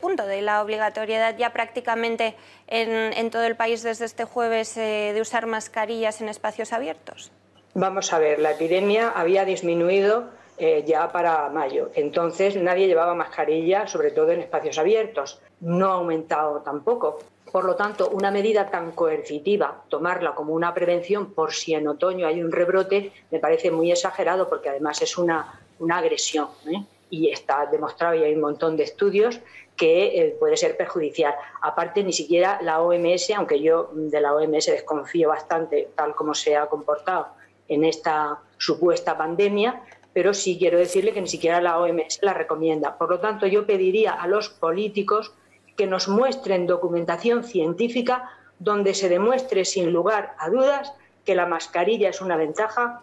Punto de la obligatoriedad ya prácticamente en, todo el país desde este jueves eh, de usar mascarillas en espacios abiertos. Vamos a ver, la epidemia había disminuido eh, ya para mayo. Entonces nadie llevaba mascarilla, sobre todo en espacios abiertos. No ha aumentado tampoco. Por lo tanto, una medida tan coercitiva, tomarla como una prevención por si en otoño hay un rebrote, me parece muy exagerado porque además es una, una agresión. ¿eh? Y está demostrado y hay un montón de estudios que eh, puede ser perjudicial. Aparte, ni siquiera la OMS, aunque yo de la OMS desconfío bastante tal como se ha comportado en esta supuesta pandemia, pero sí quiero decirle que ni siquiera la OMS la recomienda. Por lo tanto, yo pediría a los políticos que nos muestren documentación científica donde se demuestre sin lugar a dudas que la mascarilla es una ventaja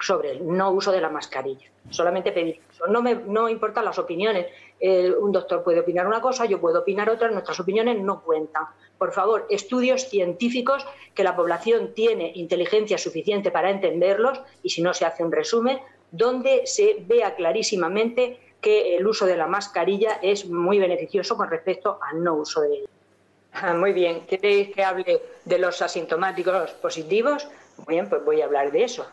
sobre el no uso de la mascarilla. Solamente pedir No me no importan las opiniones. un doctor puede opinar una cosa, yo puedo opinar otra, nuestras opiniones no cuentan. Por favor, estudios científicos que la población tiene inteligencia suficiente para entenderlos y si no se hace un resumen, donde se vea clarísimamente que el uso de la mascarilla es muy beneficioso con respecto al no uso de ella. Ah, muy bien, ¿queréis que hable de los asintomáticos positivos? Muy bien, pues voy a hablar de eso.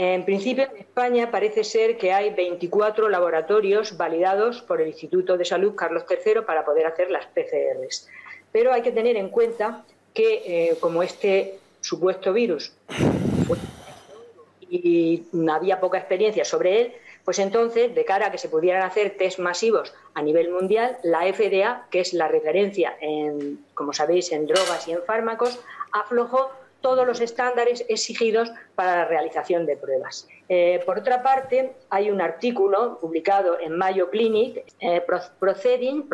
En principio, en España parece ser que hay 24 laboratorios validados por el Instituto de Salud Carlos III para poder hacer las PCRs. Pero hay que tener en cuenta que, eh, como este supuesto virus y había poca experiencia sobre él, pues entonces, de cara a que se pudieran hacer test masivos a nivel mundial, la FDA, que es la referencia, en, como sabéis, en drogas y en fármacos, aflojó todos los estándares exigidos para la realización de pruebas. Eh, por otra parte, hay un artículo publicado en Mayo Clinic, eh, Proceeding,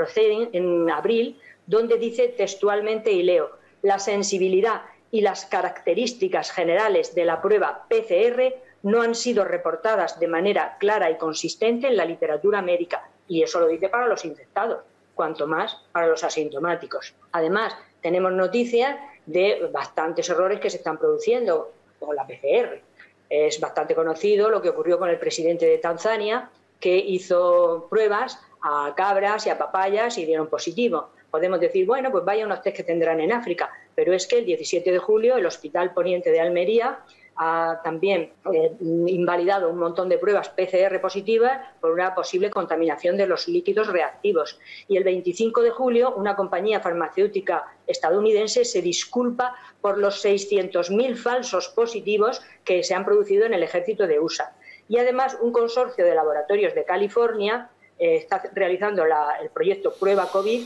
en abril, donde dice textualmente, y leo, la sensibilidad y las características generales de la prueba PCR no han sido reportadas de manera clara y consistente en la literatura médica. Y eso lo dice para los infectados, cuanto más para los asintomáticos. Además, tenemos noticias de bastantes errores que se están produciendo con la PCR. Es bastante conocido lo que ocurrió con el presidente de Tanzania, que hizo pruebas a cabras y a papayas y dieron positivo. Podemos decir, bueno, pues vaya unos test que tendrán en África, pero es que el 17 de julio el Hospital Poniente de Almería ha también eh, invalidado un montón de pruebas PCR positivas por una posible contaminación de los líquidos reactivos. Y el 25 de julio, una compañía farmacéutica estadounidense se disculpa por los 600.000 falsos positivos que se han producido en el ejército de USA. Y además, un consorcio de laboratorios de California eh, está realizando el proyecto Prueba COVID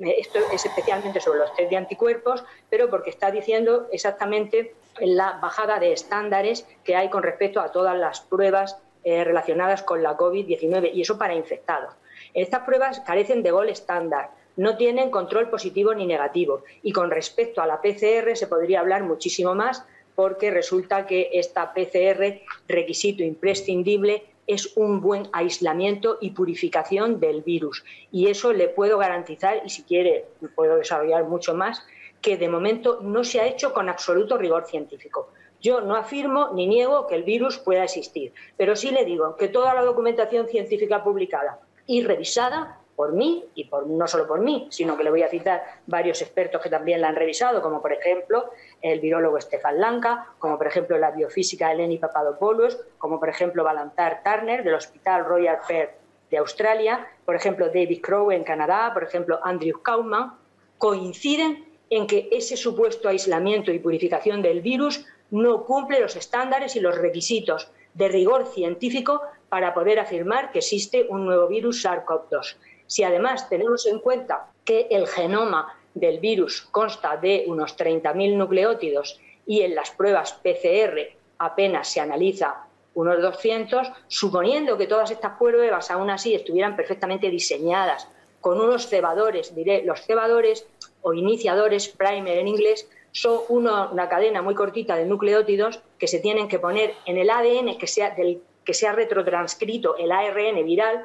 esto es especialmente sobre los test de anticuerpos, pero porque está diciendo exactamente la bajada de estándares que hay con respecto a todas las pruebas eh, relacionadas con la COVID-19 y eso para infectados. Estas pruebas carecen de gol estándar, no tienen control positivo ni negativo y con respecto a la PCR se podría hablar muchísimo más porque resulta que esta PCR, requisito imprescindible, es un buen aislamiento y purificación del virus. Y eso le puedo garantizar, y si quiere puedo desarrollar mucho más, que de momento no se ha hecho con absoluto rigor científico. Yo no afirmo ni niego que el virus pueda existir, pero sí le digo que toda la documentación científica publicada y revisada por mí y por, no solo por mí, sino que le voy a citar varios expertos que también la han revisado, como por ejemplo el virólogo Stefan Lanka, como por ejemplo la biofísica Eleni Papadopoulos, como por ejemplo Balantar Turner del Hospital Royal Perth de Australia, por ejemplo David Crowe en Canadá, por ejemplo Andrew Kauman, coinciden en que ese supuesto aislamiento y purificación del virus no cumple los estándares y los requisitos de rigor científico para poder afirmar que existe un nuevo virus SARS-CoV-2. Si además tenemos en cuenta que el genoma del virus consta de unos 30.000 nucleótidos y en las pruebas PCR apenas se analiza unos 200, suponiendo que todas estas pruebas aún así estuvieran perfectamente diseñadas con unos cebadores. Diré, los cebadores o iniciadores, primer en inglés, son una cadena muy cortita de nucleótidos que se tienen que poner en el ADN que sea, que sea retrotranscrito el ARN viral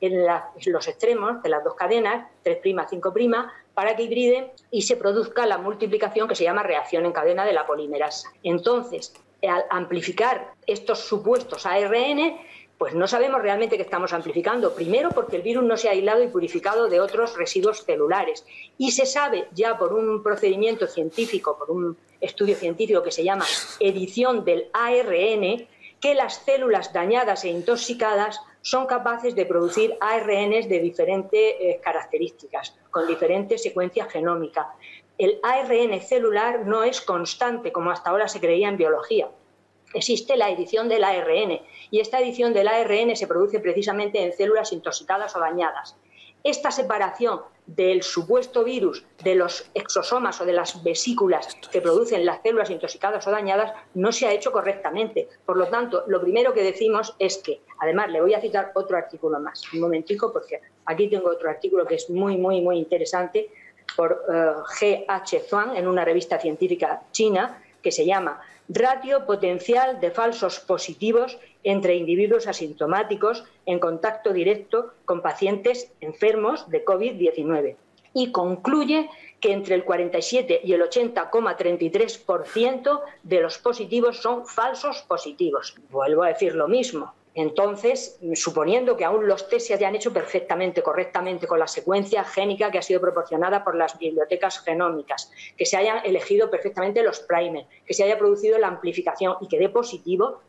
en, los extremos de las dos cadenas, 3', 5', para que hibriden y se produzca la multiplicación que se llama reacción en cadena de la polimerasa. Entonces, al amplificar estos supuestos ARN, pues no sabemos realmente qué estamos amplificando. Primero, porque el virus no se ha aislado y purificado de otros residuos celulares. Y se sabe ya por un procedimiento científico, por un estudio científico que se llama edición del ARN, que las células dañadas e intoxicadas son capaces de producir ARNs de diferentes eh, características, con diferentes secuencias genómicas. El ARN celular no es constante, como hasta ahora se creía en biología existe la edición del ARN y esta edición del ARN se produce precisamente en células intoxicadas o dañadas. Esta separación del supuesto virus de los exosomas o de las vesículas que producen las células intoxicadas o dañadas no se ha hecho correctamente. Por lo tanto, lo primero que decimos es que, además, le voy a citar otro artículo más, un momentico, porque aquí tengo otro artículo que es muy, muy, muy interesante por eh, G. H. Zhuang en una revista científica china que se llama ratio potencial de falsos positivos entre individuos asintomáticos en contacto directo con pacientes enfermos de COVID-19 y concluye que entre el 47 y el 80,33% de los positivos son falsos positivos. Vuelvo a decir lo mismo. Entonces, suponiendo que aún los test se hayan hecho perfectamente, correctamente, con la secuencia génica que ha sido proporcionada por las bibliotecas genómicas, que se hayan elegido perfectamente los primers, que se haya producido la amplificación y que dé positivo,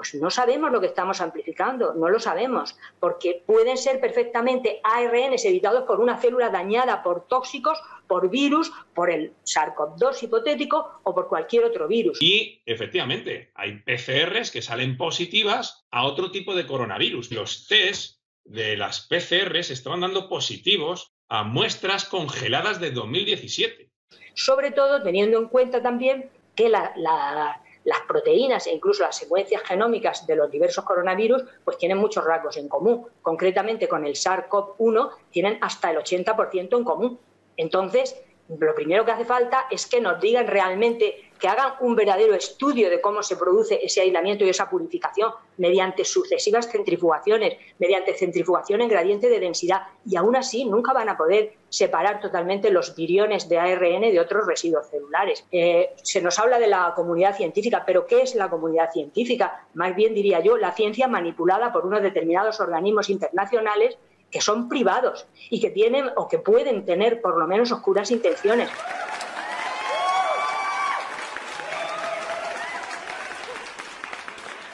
pues no sabemos lo que estamos amplificando, no lo sabemos, porque pueden ser perfectamente ARNs evitados por una célula dañada por tóxicos, por virus, por el SARS-CoV-2 hipotético o por cualquier otro virus. Y efectivamente, hay PCRs que salen positivas a otro tipo de coronavirus. Los test de las PCRs estaban dando positivos a muestras congeladas de 2017. Sobre todo teniendo en cuenta también que la las proteínas e incluso las secuencias genómicas de los diversos coronavirus pues tienen muchos rasgos en común. Concretamente con el SARS-CoV-1 tienen hasta el 80% en común. Entonces, lo primero que hace falta es que nos digan realmente que hagan un verdadero estudio de cómo se produce ese aislamiento y esa purificación mediante sucesivas centrifugaciones, mediante centrifugación en gradiente de densidad. Y aún así nunca van a poder separar totalmente los viriones de ARN de otros residuos celulares. Eh, se nos habla de la comunidad científica, pero ¿qué es la comunidad científica? Más bien diría yo, la ciencia manipulada por unos determinados organismos internacionales que son privados y que tienen o que pueden tener por lo menos oscuras intenciones.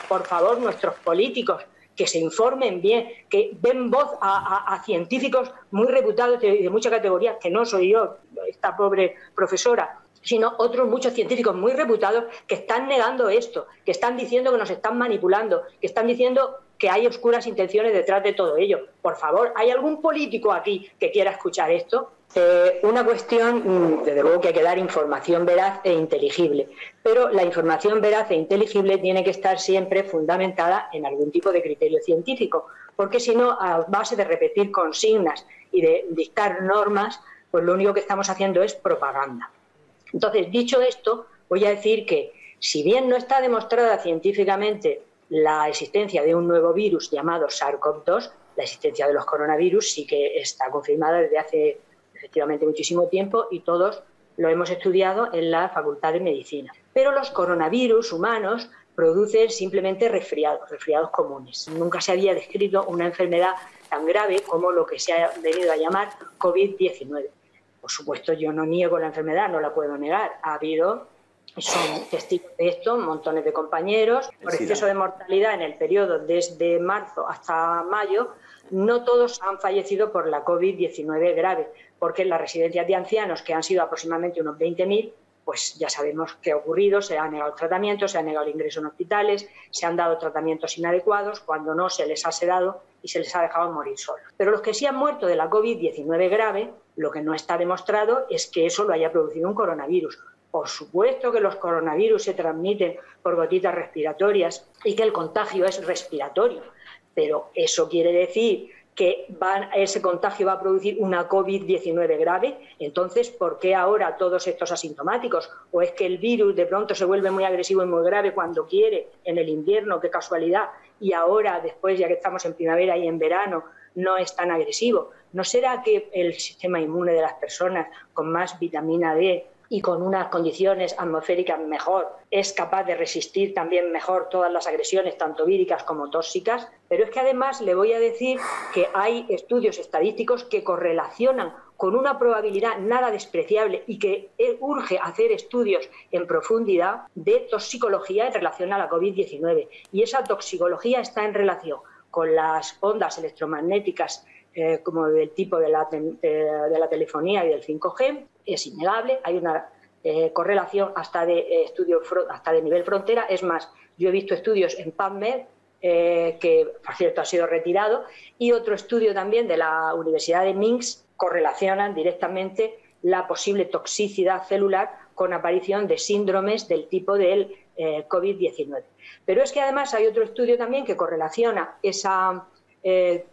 Por favor, nuestros políticos que se informen bien, que den voz a, científicos muy reputados de, de muchas categorías, que no soy yo, esta pobre profesora, sino otros muchos científicos muy reputados que están negando esto, que están diciendo que nos están manipulando, que están diciendo que hay oscuras intenciones detrás de todo ello. Por favor, ¿hay algún político aquí que quiera escuchar esto? Eh, una cuestión, mm, desde luego que hay que dar información veraz e inteligible, pero la información veraz e inteligible tiene que estar siempre fundamentada en algún tipo de criterio científico, porque si no, a base de repetir consignas y de dictar normas, pues lo único que estamos haciendo es propaganda. Entonces, dicho esto, voy a decir que si bien no está demostrada científicamente la existencia de un nuevo virus llamado SARS-CoV-2, la existencia de los coronavirus sí que está confirmada desde hace efectivamente muchísimo tiempo y todos lo hemos estudiado en la Facultad de Medicina. Pero los coronavirus humanos producen simplemente resfriados, resfriados comunes. Nunca se había descrito una enfermedad tan grave como lo que se ha venido a llamar COVID-19. Por supuesto, yo no niego la enfermedad, no la puedo negar. Ha habido son testigos de esto montones de compañeros. Por exceso de mortalidad en el periodo desde marzo hasta mayo, no todos han fallecido por la COVID-19 grave, porque en las residencias de ancianos, que han sido aproximadamente unos 20.000, pues ya sabemos qué ha ocurrido, se ha negado el tratamiento, se ha negado el ingreso en hospitales, se han dado tratamientos inadecuados, cuando no se les ha sedado y se les ha dejado morir solos. Pero los que sí han muerto de la COVID-19 grave, lo que no está demostrado es que eso lo haya producido un coronavirus. Por supuesto que los coronavirus se transmiten por gotitas respiratorias y que el contagio es respiratorio, pero eso quiere decir que ese contagio va a producir una COVID-19 grave. Entonces, ¿por qué ahora todos estos asintomáticos? ¿O es que el virus de pronto se vuelve muy agresivo y muy grave cuando quiere en el invierno? ¡Qué casualidad! Y ahora, después, ya que estamos en primavera y en verano, no es tan agresivo. ¿No será que el sistema inmune de las personas con más vitamina D y con unas condiciones atmosféricas mejor, es capaz de resistir también mejor todas las agresiones, tanto víricas como tóxicas. Pero es que además le voy a decir que hay estudios estadísticos que correlacionan con una probabilidad nada despreciable y que urge hacer estudios en profundidad de toxicología en relación a la COVID-19. Y esa toxicología está en relación con las ondas electromagnéticas eh, como del tipo de la, de la telefonía y del 5G, es innegable, hay una eh, correlación hasta de eh, estudio hasta de nivel frontera. Es más, yo he visto estudios en PubMed que, por cierto, ha sido retirado, y otro estudio también de la Universidad de Minsk correlacionan directamente la posible toxicidad celular con aparición de síndromes del tipo del COVID-19. Pero es que además hay otro estudio también que correlaciona esa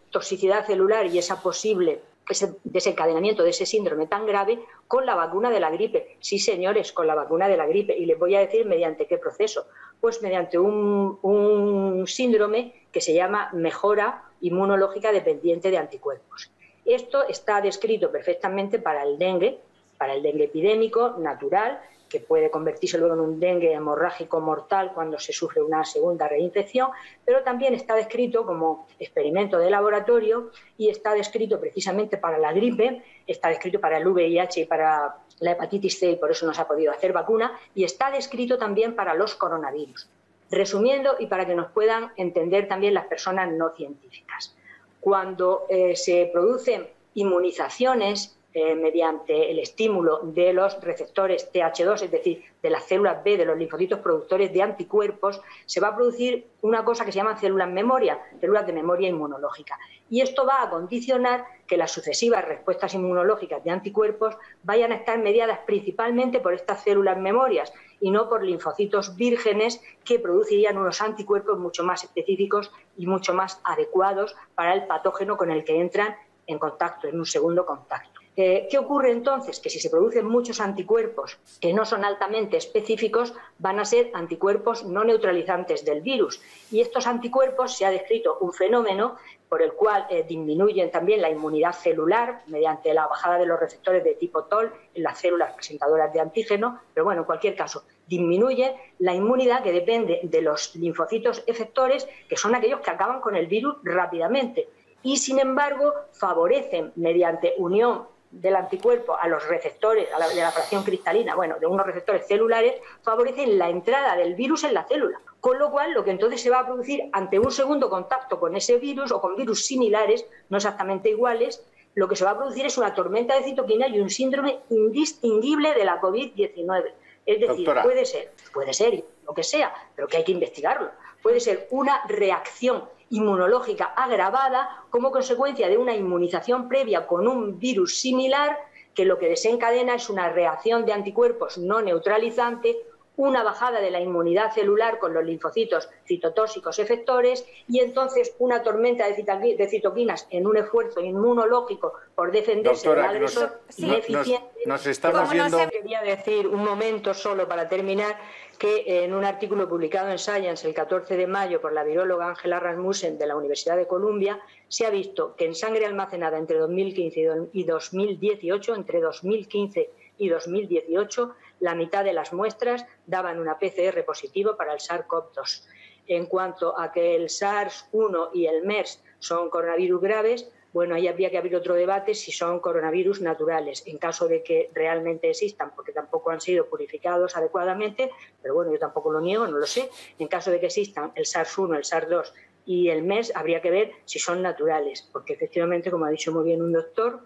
toxicidad celular y esa posible ese desencadenamiento de ese síndrome tan grave con la vacuna de la gripe. Sí, señores, con la vacuna de la gripe. Y les voy a decir mediante qué proceso. Pues mediante un, síndrome que se llama mejora inmunológica dependiente de anticuerpos. Esto está descrito perfectamente para el dengue, para el dengue epidémico natural, que puede convertirse luego en un dengue hemorrágico mortal cuando se sufre una segunda reinfección, pero también está descrito como experimento de laboratorio y está descrito precisamente para la gripe, está descrito para el VIH y para la hepatitis C y por eso no se ha podido hacer vacuna, y está descrito también para los coronavirus. Resumiendo y para que nos puedan entender también las personas no científicas. Cuando eh, se producen inmunizaciones eh, mediante el estímulo de los receptores TH2, es decir, de las células B, de los linfocitos productores de anticuerpos, se va a producir una cosa que se llama células memoria, células de memoria inmunológica. Y esto va a condicionar que las sucesivas respuestas inmunológicas de anticuerpos vayan a estar mediadas principalmente por estas células memorias y no por linfocitos vírgenes que producirían unos anticuerpos mucho más específicos y mucho más adecuados para el patógeno con el que entran en contacto, en un segundo contacto. Eh, ¿Qué ocurre entonces? Que si se producen muchos anticuerpos que no son altamente específicos, van a ser anticuerpos no neutralizantes del virus. Y estos anticuerpos se ha descrito un fenómeno por el cual eh, disminuyen también la inmunidad celular mediante la bajada de los receptores de tipo TOL en las células presentadoras de antígeno, pero bueno, en cualquier caso, disminuye la inmunidad que depende de los linfocitos efectores, que son aquellos que acaban con el virus rápidamente y sin embargo favorecen mediante unión del anticuerpo a los receptores de la fracción cristalina, bueno, de unos receptores celulares, favorecen la entrada del virus en la célula. Con lo cual, lo que entonces se va a producir ante un segundo contacto con ese virus o con virus similares, no exactamente iguales, lo que se va a producir es una tormenta de citoquina y un síndrome indistinguible de la COVID-19. Es decir, puede ser, puede ser lo que sea, pero que hay que investigarlo. Puede ser una reacción inmunológica agravada como consecuencia de una inmunización previa con un virus similar que lo que desencadena es una reacción de anticuerpos no neutralizante, una bajada de la inmunidad celular con los linfocitos citotóxicos efectores y entonces una tormenta de, citoquinas en un esfuerzo inmunológico por defenderse del agresor ineficiente. Nos, estamos viendo... Quería decir un momento solo para terminar que en un artículo publicado en Science el 14 de mayo por la viróloga Angela Rasmussen de la Universidad de Columbia, se ha visto que en sangre almacenada entre 2015 y 2018, entre 2015 y 2018, la mitad de las muestras daban una PCR positivo para el SARS-CoV-2. En cuanto a que el SARS-1 y el MERS son coronavirus graves, bueno, ahí habría que abrir otro debate si son coronavirus naturales, en caso de que realmente existan, porque tampoco han sido purificados adecuadamente, pero bueno, yo tampoco lo niego, no lo sé. En caso de que existan el SARS-1, el SARS-2 y el MERS, habría que ver si son naturales, porque efectivamente, como ha dicho muy bien un doctor,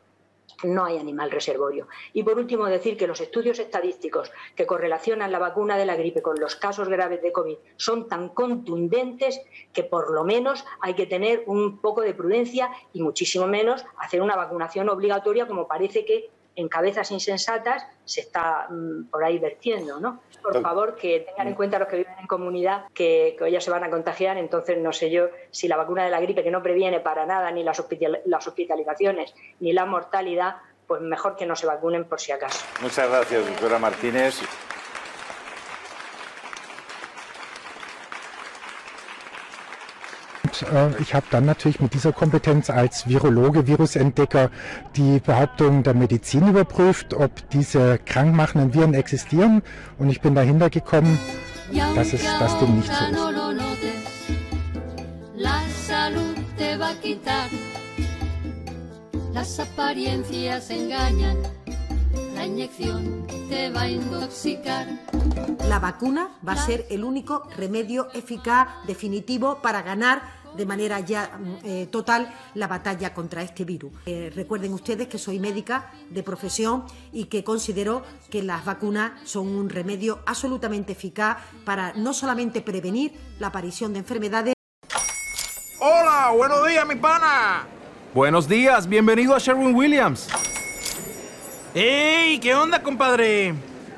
no hay animal reservorio. Y por último, decir que los estudios estadísticos que correlacionan la vacuna de la gripe con los casos graves de COVID son tan contundentes que por lo menos hay que tener un poco de prudencia y muchísimo menos hacer una vacunación obligatoria como parece que en cabezas insensatas se está mm, por ahí vertiendo, ¿no? Por favor, que tengan en cuenta los que viven en comunidad que, que ellos se van a contagiar, entonces no sé yo si la vacuna de la gripe, que no previene para nada ni las, las hospitalizaciones ni la mortalidad, pues mejor que no se vacunen por si acaso. Muchas gracias, doctora Martínez. Äh, ich habe dann natürlich mit dieser Kompetenz als Virologe, Virusentdecker die Behauptung der Medizin überprüft, ob diese krankmachenden Viren existieren. Und ich bin dahinter gekommen, dass es das dem nicht so ist. Las apariencias engañan, la inyección te va a intoxicar. La vacuna va a ser el único remedio eficaz, definitivo, para ganar de manera ya mm, eh, total la batalla contra este virus. Eh, recuerden ustedes que soy médica de profesión y que considero que las vacunas son un remedio absolutamente eficaz para no solamente prevenir la aparición de enfermedades. Hola, buenos días, mi pana. Buenos días, bienvenido a Sherwin Williams. ¡Ey! ¿Qué onda, compadre?